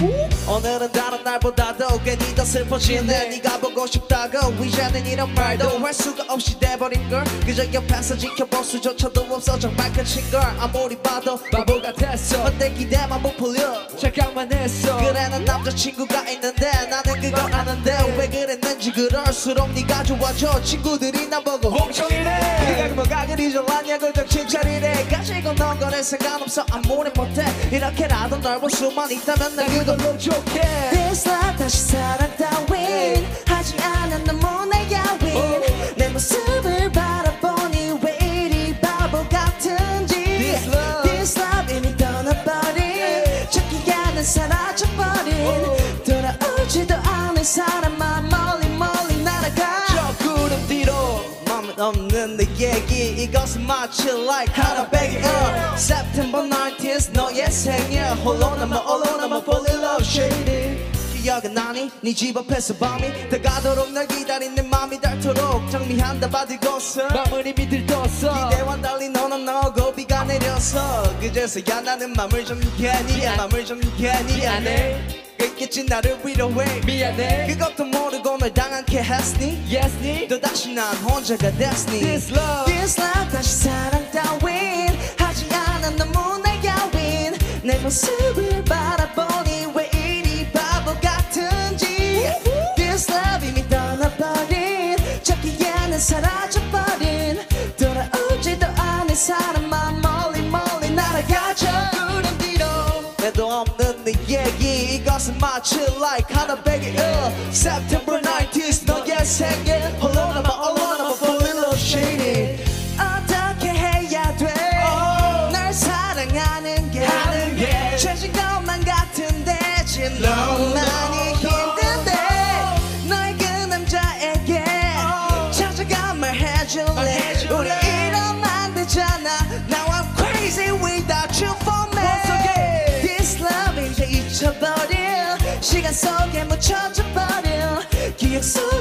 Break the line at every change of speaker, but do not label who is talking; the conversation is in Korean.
오늘은 다른 날보다도 괜히 더 슬퍼지네. 네가 보고 싶다고 이제는 이런 말도 할 수가 없이 돼버린 걸. 그저 옆에서 지켜볼 수조차도 없어. 정말 끝인 걸 아무리 봐도
바보 같았어.
어때? 기대만 부풀려.
착각만 했어.
그래 난 남자친구가 있는데 나는 그걸 아는데 왜 그랬는지 그럴수록 네가 좋아져. 친구들이 나보고
멍청이네.
네가 뭐가 그리 좋았냐고 정신 차리래 가 거래 상관없어. 아무리 못해. 이렇게라도 널 볼 수만 있다면 난 그걸로
좋게.
This love 다시 사랑 따윈. 하지 않아 너무 나 야윈. 내 모습을 바라보니 왜 이리 바보 같은지.
This love.
This love 이미 떠나버린. 찾기 않은 사라져버린. 돌아오지도 않은 사람 없는 내 얘기. 이것은 마치 like 하나 베기 uh. September 19th 너의 생일. 홀로 남아 홀로 남아 fall in love shady 기억은 나니? 네 집 앞에서 밤이 다가도록 널 기다린 내 맘이 닳도록 정리한다 받을곳은
마음을 이미 들떴어.
기대와 달리 너는 너고 비가 내려서 그제서야 나는 맘을 좀 괜히 맘을 좀 괜히
미안해.
그겠지 나를 위로해?
미안해.
그것도 모르고 널당 황케 했으니
Yes 니
또 다시 난 혼자가 됐으니
This love.
This love 다시 사랑 따윈 하지 않아 너무나 야윈 내 모습을 바라보니 왜 이리 바보 같은지 This love 이미 떠나버린 찾기에는 사라져버린 돌아오지도 않은 사람만 멀리 멀리 날아가죠 구름 뒤로 내도 없는 내 얘기 이것은 마치 like 하나 베개 uh. September 19th 생일 홀로 남아 홀로 남아 fall in love shady 어떻게 해야 돼널 사랑하는 게
하는 게.
최신 것만 같은데 너무많이 힘든데 너의 그 남자에게 찾아가 말해줄래?
말해줄래.
우리 이러면 안 되잖아. Now I'm crazy without you for me.
Once again.
This love 이제 잊혀버려. 시간 속에 묻혀져 버려. 기억 속